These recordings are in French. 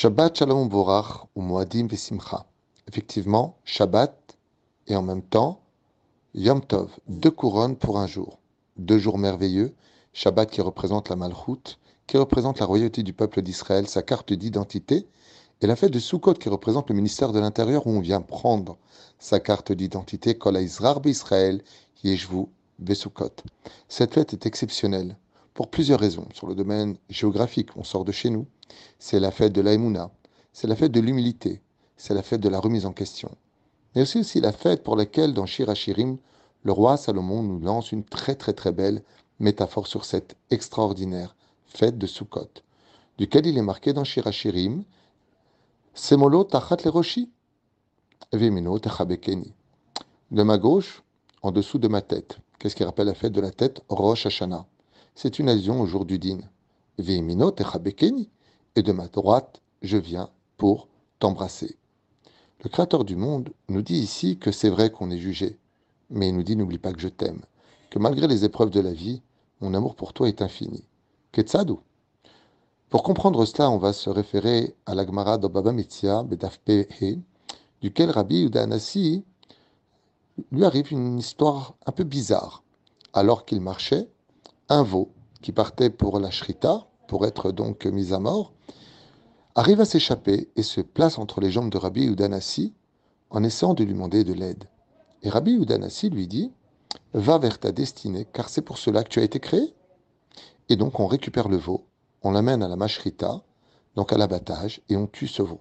Shabbat Shalom Vorach ou Moadim Vesimcha. Effectivement, Shabbat et en même temps Yom Tov, deux couronnes pour un jour. Deux jours merveilleux. Shabbat qui représente la Malchut, qui représente la royauté du peuple d'Israël, sa carte d'identité, et la fête de Sukkot qui représente le ministère de l'Intérieur où on vient prendre sa carte d'identité, Kol Israël Israël, Yeshvu. Cette fête est exceptionnelle pour plusieurs raisons. Sur le domaine géographique, on sort de chez nous. C'est la fête de l'Aïmouna, c'est la fête de l'humilité, c'est la fête de la remise en question. Mais aussi, aussi la fête pour laquelle, dans Shirachirim, le roi Salomon nous lance une très très très belle métaphore sur cette extraordinaire fête de Sukkot, duquel il est marqué dans Shirachirim, Semolo tachat le roshi, vemino tachabekeni. De ma gauche, en dessous de ma tête. Qu'est-ce qui rappelle la fête de la tête? Rosh Hashanah c'est une allusion au jour du din. Et de ma droite, je viens pour t'embrasser. Le Créateur du monde nous dit ici que c'est vrai qu'on est jugé, mais il nous dit n'oublie pas que je t'aime, que malgré les épreuves de la vie, mon amour pour toi est infini. Ketsadu. Pour comprendre cela, on va se référer à l'Agmara d'Obaba Mitzia, He, duquel Rabbi Udanasi lui arrive une histoire un peu bizarre. Alors qu'il marchait, un veau qui partait pour la shrita, pour être donc mis à mort, arrive à s'échapper et se place entre les jambes de Rabbi Udanassi en essayant de lui demander de l'aide. Et Rabbi Udanassi lui dit Va vers ta destinée, car c'est pour cela que tu as été créé. Et donc on récupère le veau, on l'amène à la mashrita, donc à l'abattage, et on tue ce veau.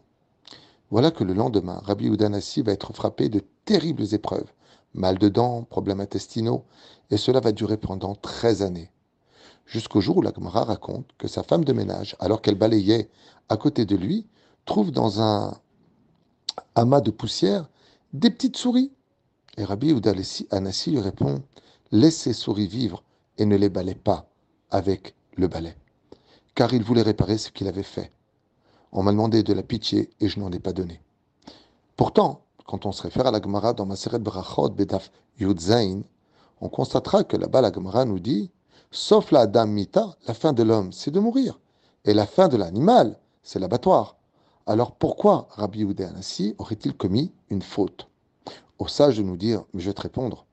Voilà que le lendemain, Rabbi Udanassi va être frappé de terribles épreuves, mal de dents, problèmes intestinaux, et cela va durer pendant 13 années jusqu'au jour où la Gemara raconte que sa femme de ménage, alors qu'elle balayait à côté de lui, trouve dans un amas de poussière des petites souris. Et Rabbi Udalessi Anassi lui répond Laisse ces souris vivre et ne les balaye pas avec le balai. Car il voulait réparer ce qu'il avait fait. On m'a demandé de la pitié et je n'en ai pas donné. Pourtant, quand on se réfère à la Gemara dans Maseret Brachot Bedaf Yudzain, on constatera que là-bas la Gemara nous dit Sauf la Mita, la fin de l'homme, c'est de mourir. Et la fin de l'animal, c'est l'abattoir. Alors pourquoi Rabbi Yehuda aurait-il commis une faute? Au sage de nous dire, mais je vais te répondre.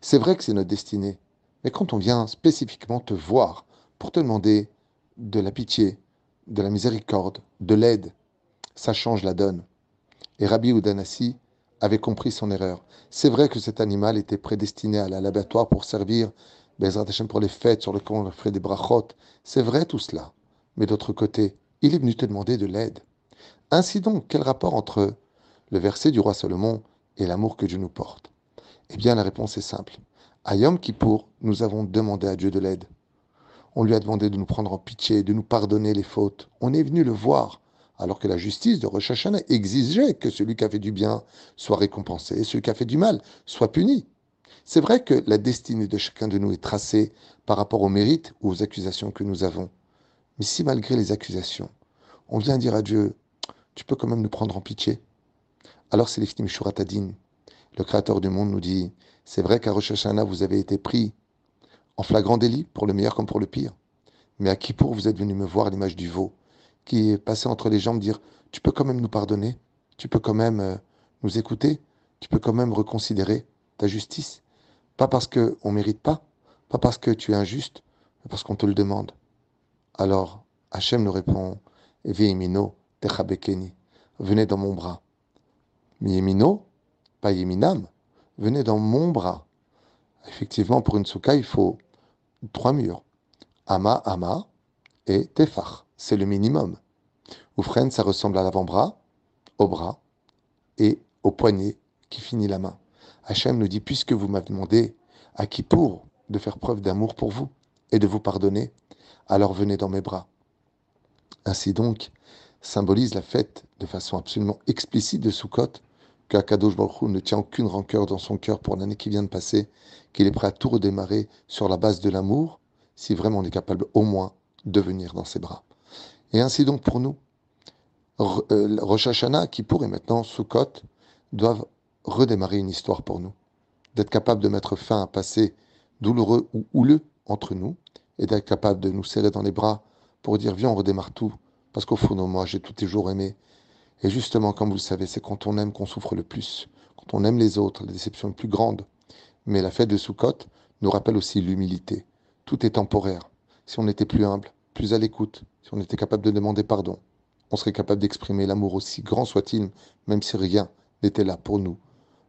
C'est vrai que c'est notre destinée. Mais quand on vient spécifiquement te voir pour te demander de la pitié, de la miséricorde, de l'aide, ça change la donne. Et Rabbi Udanassi avait compris son erreur. C'est vrai que cet animal était prédestiné à l'abattoir pour servir Bezrat pour les fêtes sur lesquelles on fait des brachot. C'est vrai tout cela. Mais d'autre côté, il est venu te demander de l'aide. Ainsi donc, quel rapport entre le verset du roi Salomon et l'amour que Dieu nous porte? Eh bien, la réponse est simple. À Yom Kippour, nous avons demandé à Dieu de l'aide. On lui a demandé de nous prendre en pitié, de nous pardonner les fautes. On est venu le voir, alors que la justice de Rosh Hashanah exigeait que celui qui a fait du bien soit récompensé et celui qui a fait du mal soit puni. C'est vrai que la destinée de chacun de nous est tracée par rapport aux mérites ou aux accusations que nous avons. Mais si malgré les accusations, on vient dire à Dieu, tu peux quand même nous prendre en pitié, alors c'est l'Iftim Shuratadin. Le Créateur du monde nous dit, c'est vrai qu'à Rosh Hashanah, vous avez été pris en flagrant délit, pour le meilleur comme pour le pire. Mais à qui pour vous êtes venu me voir l'image du veau, qui est passé entre les jambes, dire, tu peux quand même nous pardonner, tu peux quand même euh, nous écouter, tu peux quand même reconsidérer ta justice. Pas parce qu'on ne mérite pas, pas parce que tu es injuste, mais parce qu'on te le demande. Alors, Hachem nous répond Veimino, Techabekeni, venez dans mon bras. Yemino, pas Yeminam, venez dans mon bras. Effectivement, pour une souka, il faut trois murs. Ama, Ama et Tefach. C'est le minimum. Oufren, ça ressemble à l'avant-bras, au bras et au poignet qui finit la main. Hachem nous dit, puisque vous m'avez demandé à qui pour de faire preuve d'amour pour vous et de vous pardonner, alors venez dans mes bras. Ainsi donc, symbolise la fête de façon absolument explicite de Sukkot, qu'Akadosh Baruch ne tient aucune rancœur dans son cœur pour l'année qui vient de passer, qu'il est prêt à tout redémarrer sur la base de l'amour, si vraiment on est capable au moins de venir dans ses bras. Et ainsi donc pour nous, euh, Rosh Hashanah, qui pourrait maintenant Sukkot, doivent redémarrer une histoire pour nous, d'être capable de mettre fin à un passé douloureux ou houleux entre nous, et d'être capable de nous serrer dans les bras pour dire viens on redémarre tout Parce qu'au fond, moi, j'ai tous les jours aimé. Et justement, comme vous le savez, c'est quand on aime qu'on souffre le plus. Quand on aime les autres, la déception est plus grande. Mais la fête de Sukkot nous rappelle aussi l'humilité. Tout est temporaire. Si on était plus humble, plus à l'écoute, si on était capable de demander pardon, on serait capable d'exprimer l'amour aussi grand soit-il, même si rien n'était là pour nous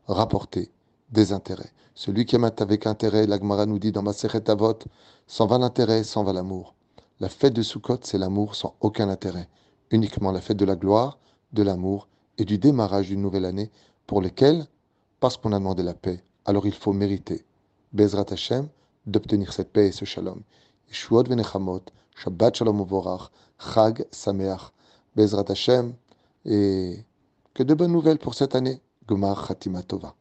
rapporter des intérêts. Celui qui aime avec intérêt, l'Agmara nous dit dans ma Avot, s'en va l'intérêt, s'en va l'amour. La fête de Sukkot, c'est l'amour sans aucun intérêt. Uniquement la fête de la gloire, de l'amour et du démarrage d'une nouvelle année pour lequel, parce qu'on a demandé la paix, alors il faut mériter, Bezrat Hashem, d'obtenir cette paix et ce shalom. Yeshuot venechamot, Shabbat shalom uvorach, Chag sameach, Bezrat Hashem, et que de bonnes nouvelles pour cette année. לומר חתימה טובה.